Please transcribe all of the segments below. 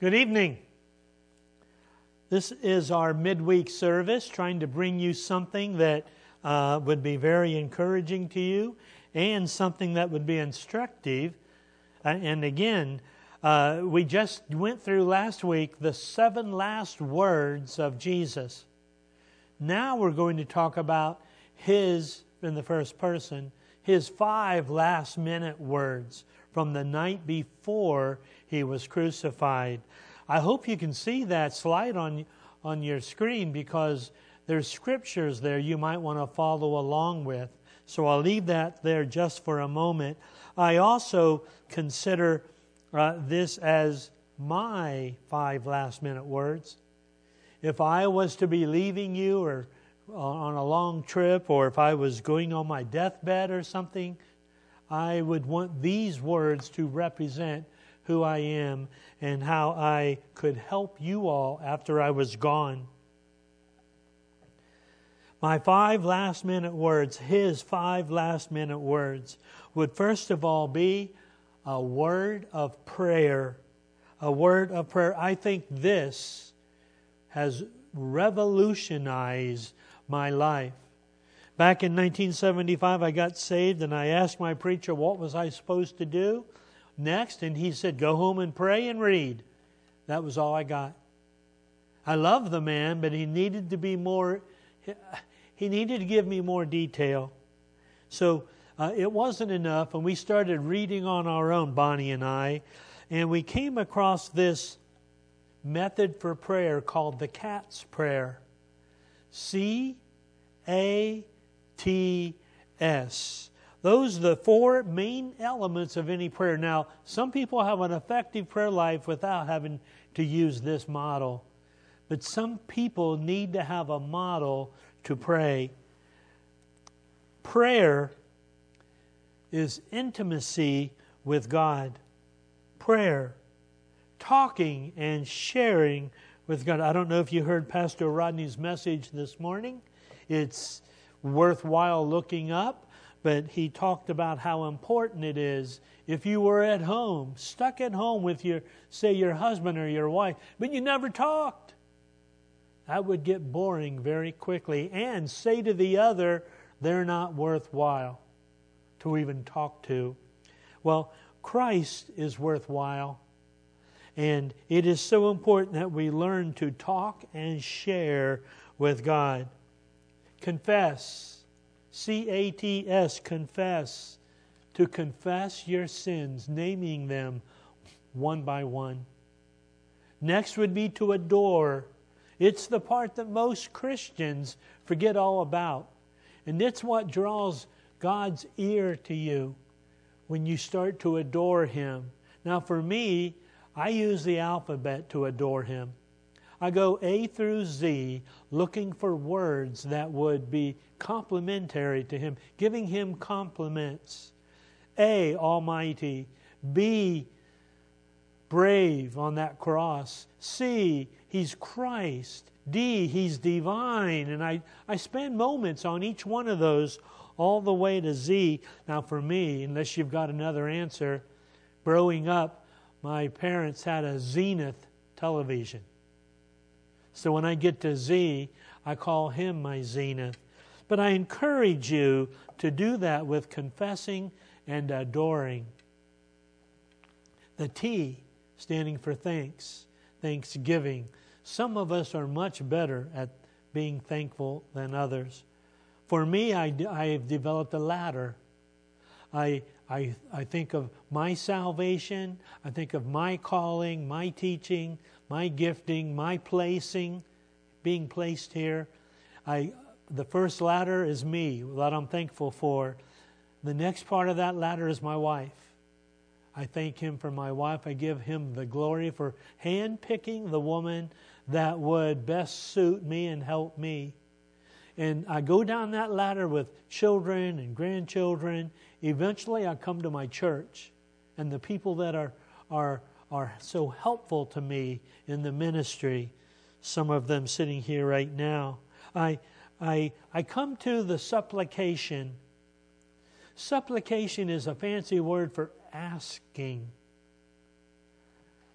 Good evening. This is our midweek service, trying to bring you something that uh, would be very encouraging to you and something that would be instructive. Uh, and again, uh, we just went through last week the seven last words of Jesus. Now we're going to talk about his, in the first person, his five last minute words from the night before he was crucified. I hope you can see that slide on, on your screen because there's scriptures there you might want to follow along with. So I'll leave that there just for a moment. I also consider uh, this as my five last minute words. If I was to be leaving you or on a long trip, or if I was going on my deathbed or something, I would want these words to represent who I am and how I could help you all after I was gone. My five last minute words, his five last minute words, would first of all be a word of prayer. A word of prayer. I think this has revolutionized my life. Back in 1975, I got saved and I asked my preacher what was I supposed to do next, and he said, Go home and pray and read. That was all I got. I love the man, but he needed to be more, he needed to give me more detail. So uh, it wasn't enough, and we started reading on our own, Bonnie and I, and we came across this method for prayer called the cat's prayer. C A T S. Those are the four main elements of any prayer. Now, some people have an effective prayer life without having to use this model, but some people need to have a model to pray. Prayer is intimacy with God. Prayer, talking and sharing with God. I don't know if you heard Pastor Rodney's message this morning. It's worthwhile looking up but he talked about how important it is if you were at home, stuck at home with your, say, your husband or your wife, but you never talked. That would get boring very quickly and say to the other, they're not worthwhile to even talk to. Well, Christ is worthwhile. And it is so important that we learn to talk and share with God. Confess C A T S, confess. To confess your sins, naming them one by one. Next would be to adore. It's the part that most Christians forget all about. And it's what draws God's ear to you when you start to adore Him. Now, for me, I use the alphabet to adore Him. I go A through Z looking for words that would be complimentary to Him, giving Him compliments. A, Almighty. B, brave on that cross. C, He's Christ. D, He's divine. And I, I spend moments on each one of those all the way to Z. Now, for me, unless you've got another answer, growing up, my parents had a Zenith television. So when I get to Z, I call him my zenith. But I encourage you to do that with confessing and adoring. The T standing for thanks, thanksgiving. Some of us are much better at being thankful than others. For me, I, I have developed a ladder. I, I, I think of my salvation, I think of my calling, my teaching, my gifting, my placing, being placed here. I, the first ladder is me, that I'm thankful for. The next part of that ladder is my wife. I thank Him for my wife. I give Him the glory for handpicking the woman that would best suit me and help me. And I go down that ladder with children and grandchildren. Eventually, I come to my church and the people that are, are are so helpful to me in the ministry, some of them sitting here right now. I, I, I come to the supplication. Supplication is a fancy word for asking.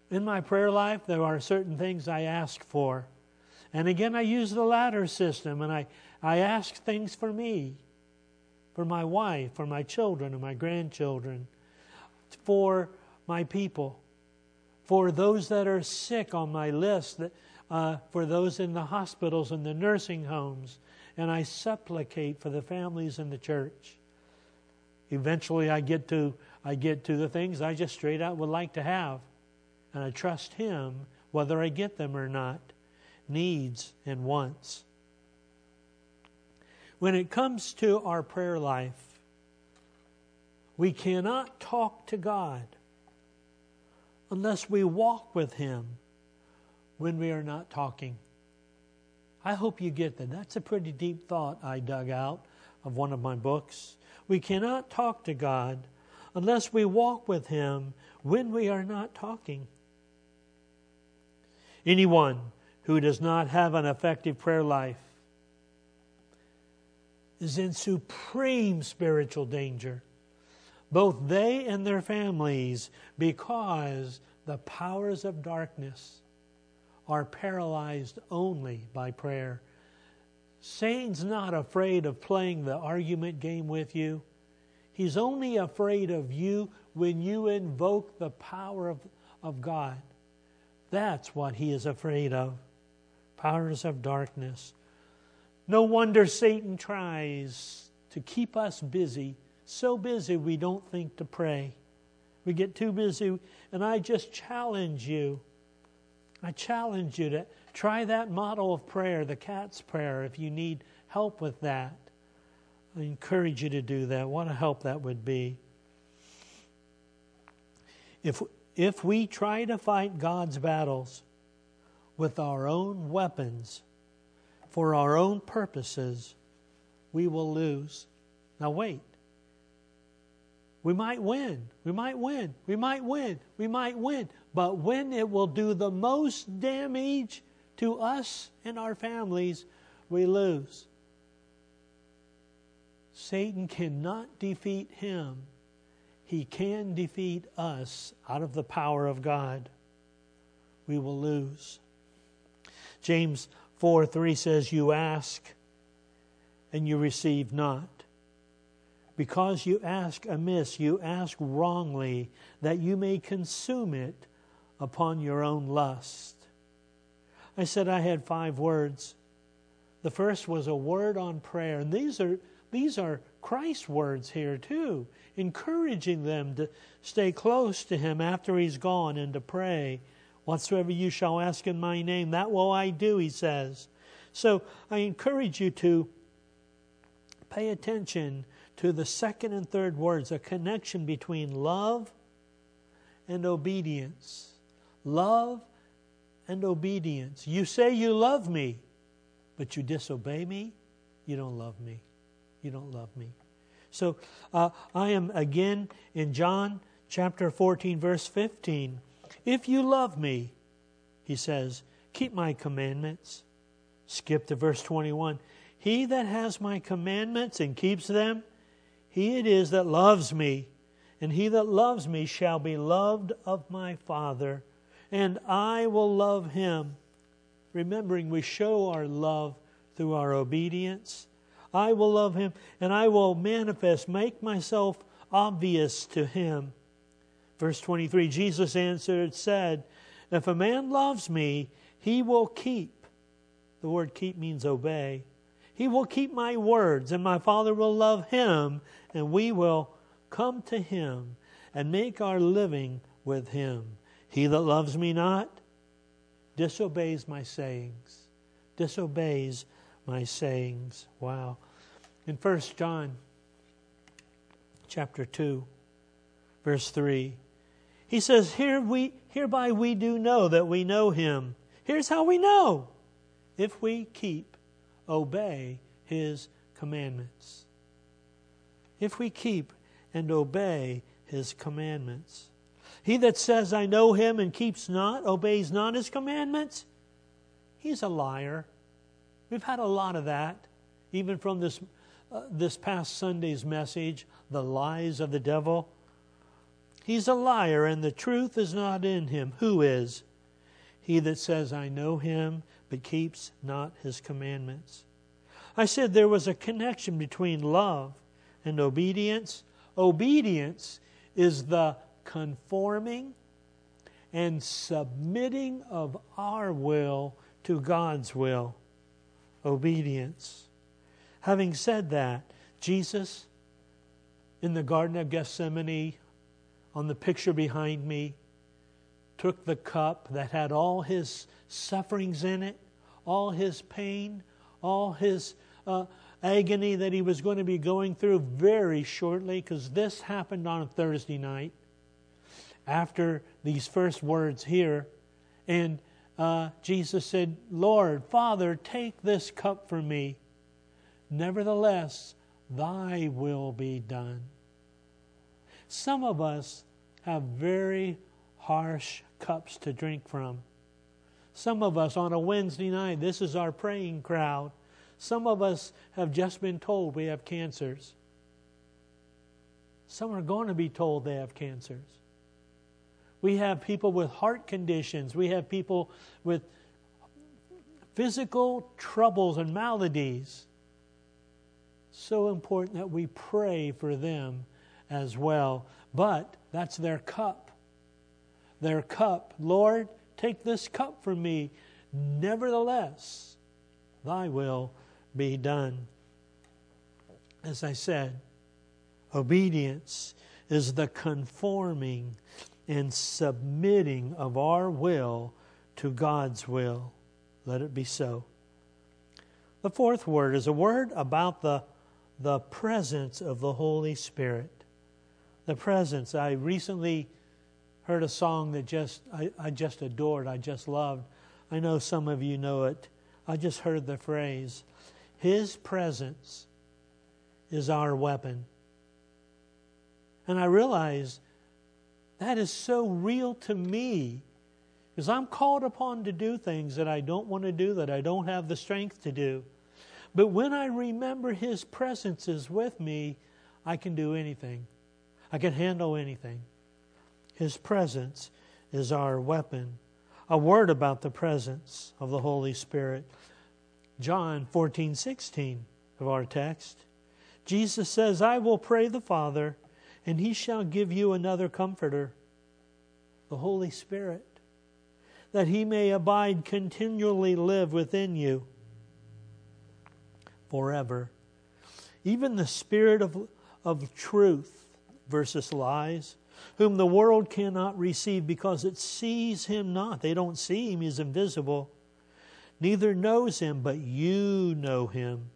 In my prayer life, there are certain things I ask for. And again, I use the ladder system and I, I ask things for me, for my wife, for my children and my grandchildren, for my people, for those that are sick on my list, that, uh, for those in the hospitals and the nursing homes. And I supplicate for the families in the church. Eventually, I get to I get to the things I just straight out would like to have, and I trust Him whether I get them or not. Needs and wants. When it comes to our prayer life, we cannot talk to God unless we walk with Him when we are not talking. I hope you get that. That's a pretty deep thought I dug out of one of my books. We cannot talk to God unless we walk with Him when we are not talking. Anyone who does not have an effective prayer life is in supreme spiritual danger, both they and their families, because the powers of darkness are paralyzed only by prayer. Satan's not afraid of playing the argument game with you. He's only afraid of you when you invoke the power of, of God. That's what he is afraid of powers of darkness. No wonder Satan tries to keep us busy, so busy we don't think to pray. We get too busy, and I just challenge you. I challenge you to try that model of prayer, the cat's prayer, if you need help with that. I encourage you to do that. What a help that would be. If, if we try to fight God's battles with our own weapons for our own purposes, we will lose. Now, wait. We might win. We might win. We might win. We might win. But when it will do the most damage to us and our families, we lose. Satan cannot defeat him. He can defeat us out of the power of God. We will lose. James 4 3 says, You ask and you receive not. Because you ask amiss, you ask wrongly, that you may consume it upon your own lust. I said I had five words. The first was a word on prayer. And these are these are Christ's words here, too, encouraging them to stay close to Him after He's gone and to pray. Whatsoever you shall ask in my name, that will I do, He says. So I encourage you to pay attention to the second and third words, a connection between love and obedience. Love and obedience. You say you love me, but you disobey me, you don't love me you don't love me. So uh, I am again in John chapter 14, verse 15. If you love me, he says, keep my commandments. Skip to verse 21. He that has my commandments and keeps them, he it is that loves me. And he that loves me shall be loved of my Father, and I will love him. Remembering we show our love through our obedience I will love him and I will manifest, make myself obvious to him. Verse 23 Jesus answered, said, If a man loves me, he will keep. The word keep means obey. He will keep my words, and my Father will love him, and we will come to him and make our living with him. He that loves me not disobeys my sayings, disobeys my sayings. Wow. In 1 John chapter 2, verse 3, he says, Here we, Hereby we do know that we know him. Here's how we know if we keep, obey his commandments. If we keep and obey his commandments. He that says, I know him and keeps not, obeys not his commandments, he's a liar. We've had a lot of that, even from this, uh, this past Sunday's message, The Lies of the Devil. He's a liar, and the truth is not in him. Who is? He that says, I know him, but keeps not his commandments. I said there was a connection between love and obedience. Obedience is the conforming and submitting of our will to God's will. Obedience. Having said that, Jesus in the Garden of Gethsemane, on the picture behind me, took the cup that had all his sufferings in it, all his pain, all his uh, agony that he was going to be going through very shortly, because this happened on a Thursday night after these first words here. And uh, Jesus said, Lord, Father, take this cup from me. Nevertheless, thy will be done. Some of us have very harsh cups to drink from. Some of us on a Wednesday night, this is our praying crowd. Some of us have just been told we have cancers. Some are going to be told they have cancers. We have people with heart conditions. We have people with physical troubles and maladies. So important that we pray for them as well. But that's their cup. Their cup. Lord, take this cup from me. Nevertheless, thy will be done. As I said, obedience is the conforming and submitting of our will to God's will. Let it be so. The fourth word is a word about the, the presence of the Holy Spirit. The presence. I recently heard a song that just I, I just adored, I just loved. I know some of you know it. I just heard the phrase, His presence is our weapon. And I realized that is so real to me because I'm called upon to do things that I don't want to do, that I don't have the strength to do. But when I remember His presence is with me, I can do anything. I can handle anything. His presence is our weapon. A word about the presence of the Holy Spirit. John 14, 16 of our text. Jesus says, I will pray the Father and he shall give you another comforter, the Holy Spirit, that he may abide continually live within you forever. Even the Spirit of, of truth versus lies, whom the world cannot receive because it sees him not. They don't see him, he's invisible. Neither knows him, but you know him,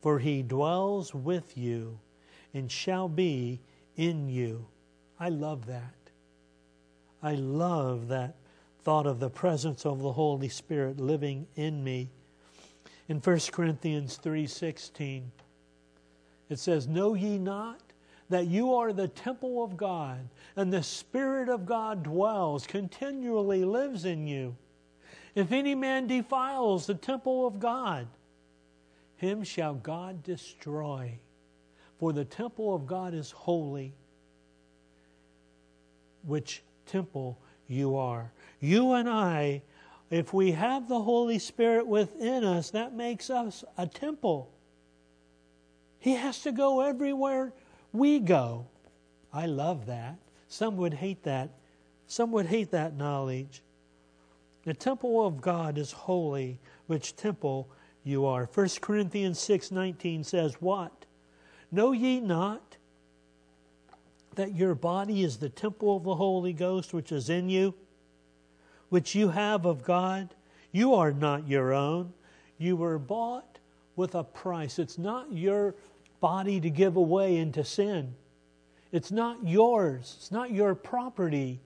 for he dwells with you and shall be in you. I love that. I love that thought of the presence of the Holy Spirit living in me. In 1 Corinthians 3:16 it says, "Know ye not that you are the temple of God, and the Spirit of God dwells, continually lives in you. If any man defiles the temple of God, him shall God destroy. For the temple of God is holy, which temple you are. You and I, if we have the Holy Spirit within us, that makes us a temple. He has to go everywhere we go. I love that. Some would hate that. Some would hate that knowledge. The temple of God is holy, which temple you are. 1 Corinthians 6:19 says what? Know ye not that your body is the temple of the Holy Ghost which is in you, which you have of God? You are not your own. You were bought with a price. It's not your body to give away into sin. It's not yours. It's not your property.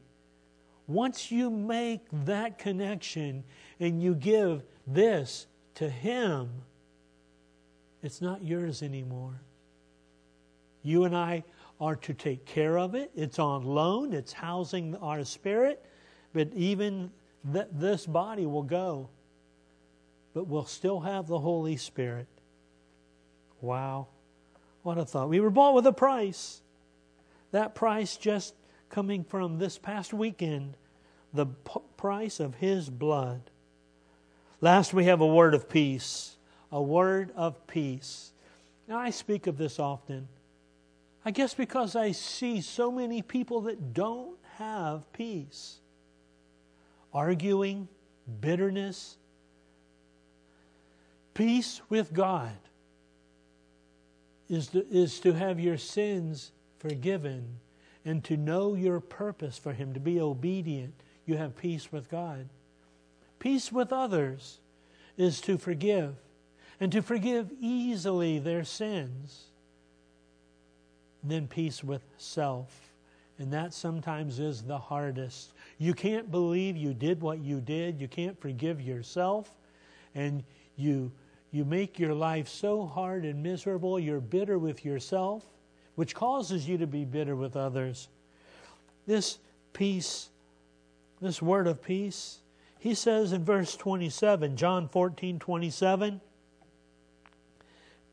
Once you make that connection and you give this to Him, it's not yours anymore. You and I are to take care of it. It's on loan, it's housing our spirit, but even th- this body will go. But we'll still have the Holy Spirit. Wow. What a thought. We were bought with a price. That price just coming from this past weekend the p- price of His blood. Last, we have a word of peace. A word of peace. Now, I speak of this often. I guess because I see so many people that don't have peace. Arguing, bitterness, peace with God is to, is to have your sins forgiven and to know your purpose for Him, to be obedient. You have peace with God. Peace with others is to forgive and to forgive easily their sins. Then peace with self. And that sometimes is the hardest. You can't believe you did what you did. You can't forgive yourself. And you, you make your life so hard and miserable. You're bitter with yourself, which causes you to be bitter with others. This peace, this word of peace, he says in verse 27, John 14, 27,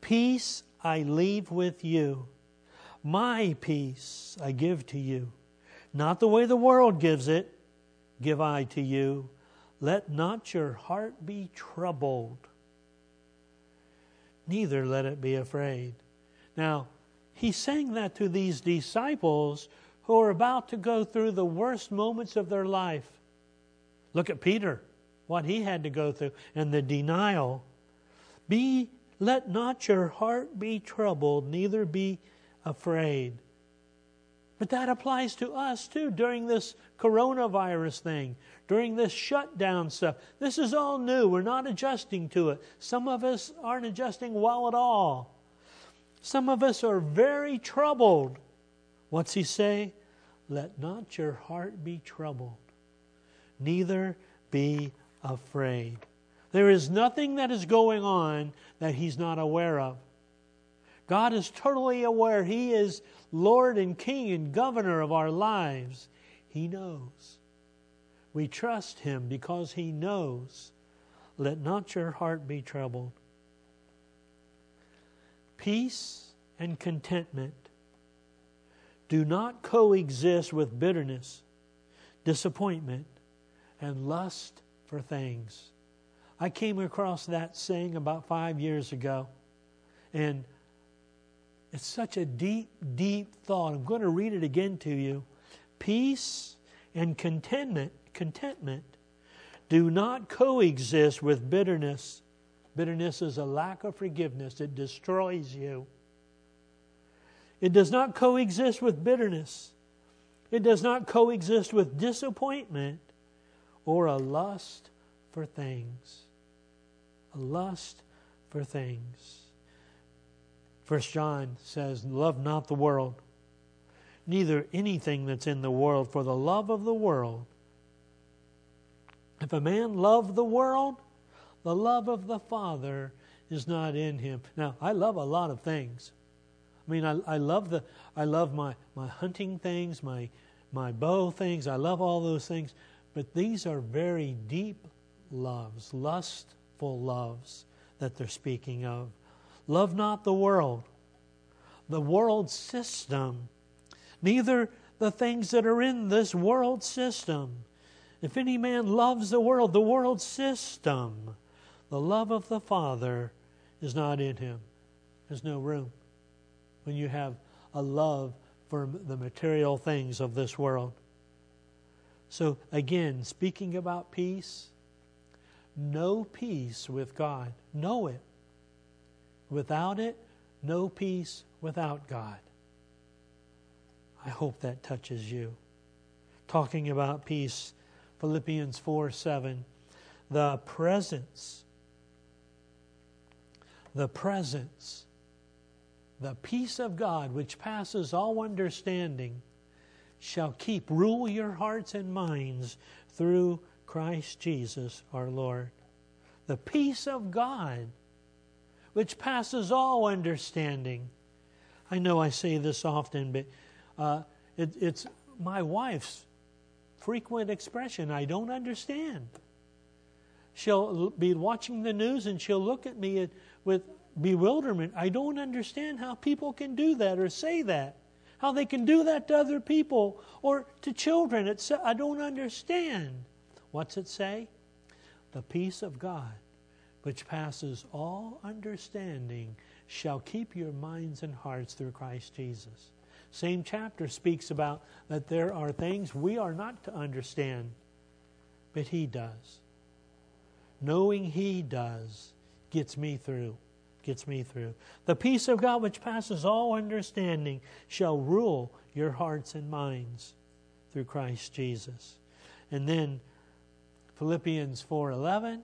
Peace I leave with you, my peace I give to you. Not the way the world gives it, give I to you. Let not your heart be troubled, neither let it be afraid. Now, he's saying that to these disciples who are about to go through the worst moments of their life. Look at Peter, what he had to go through, and the denial. Be let not your heart be troubled, neither be afraid. But that applies to us too during this coronavirus thing, during this shutdown stuff. This is all new. We're not adjusting to it. Some of us aren't adjusting well at all. Some of us are very troubled. What's he say? Let not your heart be troubled neither be afraid. There is nothing that is going on that He's not aware of. God is totally aware. He is Lord and King and governor of our lives. He knows. We trust Him because He knows. Let not your heart be troubled. Peace and contentment do not coexist with bitterness, disappointment, and lust for things. I came across that saying about five years ago, and it's such a deep, deep thought. I'm going to read it again to you. Peace and contentment, contentment do not coexist with bitterness. Bitterness is a lack of forgiveness, it destroys you. It does not coexist with bitterness. It does not coexist with disappointment or a lust for things. A lust for things. First John says, Love not the world, neither anything that's in the world, for the love of the world. If a man love the world, the love of the Father is not in him. Now, I love a lot of things. I mean, I, I love the I love my, my hunting things, my my bow things. I love all those things. But these are very deep loves, lustful loves that they're speaking of. Love not the world, the world system, neither the things that are in this world system. If any man loves the world, the world system, the love of the Father is not in him. There's no room when you have a love for the material things of this world. So, again, speaking about peace, no peace with God. Know it. Without it, no peace without God. I hope that touches you. Talking about peace, Philippians 4 7, the presence, the presence, the peace of God which passes all understanding shall keep, rule your hearts and minds through Christ Jesus our Lord. The peace of God, which passes all understanding. I know I say this often, but uh, it, it's my wife's frequent expression I don't understand. She'll be watching the news and she'll look at me with bewilderment. I don't understand how people can do that or say that. how they can do that to other people or to children. It's, I don't understand. What's it say? The peace of God, which passes all understanding, shall keep your minds and hearts through Christ Jesus. Same chapter speaks about that there are things we are not to understand, but He does. Knowing He does gets me through. Gets me through. The peace of God, which passes all understanding, shall rule your hearts and minds through Christ Jesus. And then Philippians 4:11,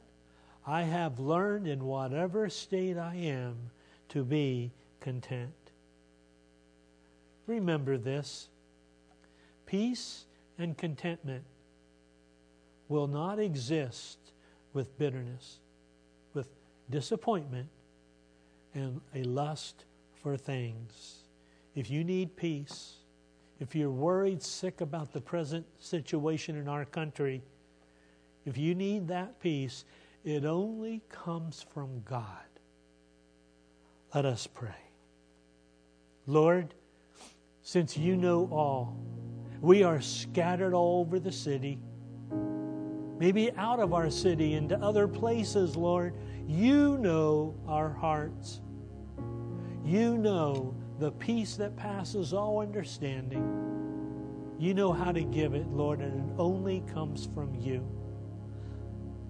I have learned in whatever state I am to be content. Remember this. Peace and contentment will not exist with bitterness, with disappointment, and a lust for things. If you need peace, if you're worried, sick about the present situation in our country, if you need that peace, it only comes from God. Let us pray. Lord, since you know all, we are scattered all over the city, maybe out of our city into other places, Lord. You know our hearts. You know the peace that passes all understanding. You know how to give it, Lord, and it only comes from you.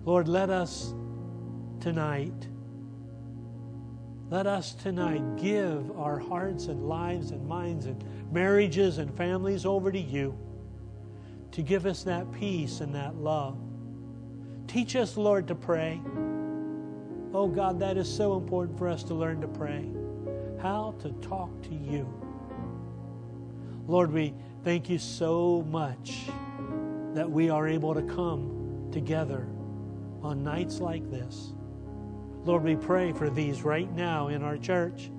Lord, let us tonight, let us tonight give our hearts and lives and minds and marriages and families over to you to give us that peace and that love. Teach us, Lord, to pray. Oh God, that is so important for us to learn to pray how to talk to you. Lord, we thank you so much that we are able to come together on nights like this. Lord, we pray for these right now in our church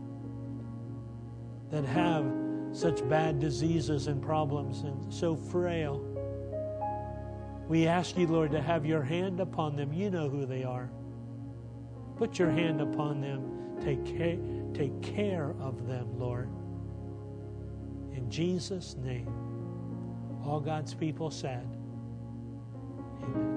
that have such bad diseases and problems and so frail. We ask you, Lord, to have your hand upon them. You know who they are. Put your hand upon them. Take care, take care of them, Lord. In Jesus' name. All God's people said, Amen.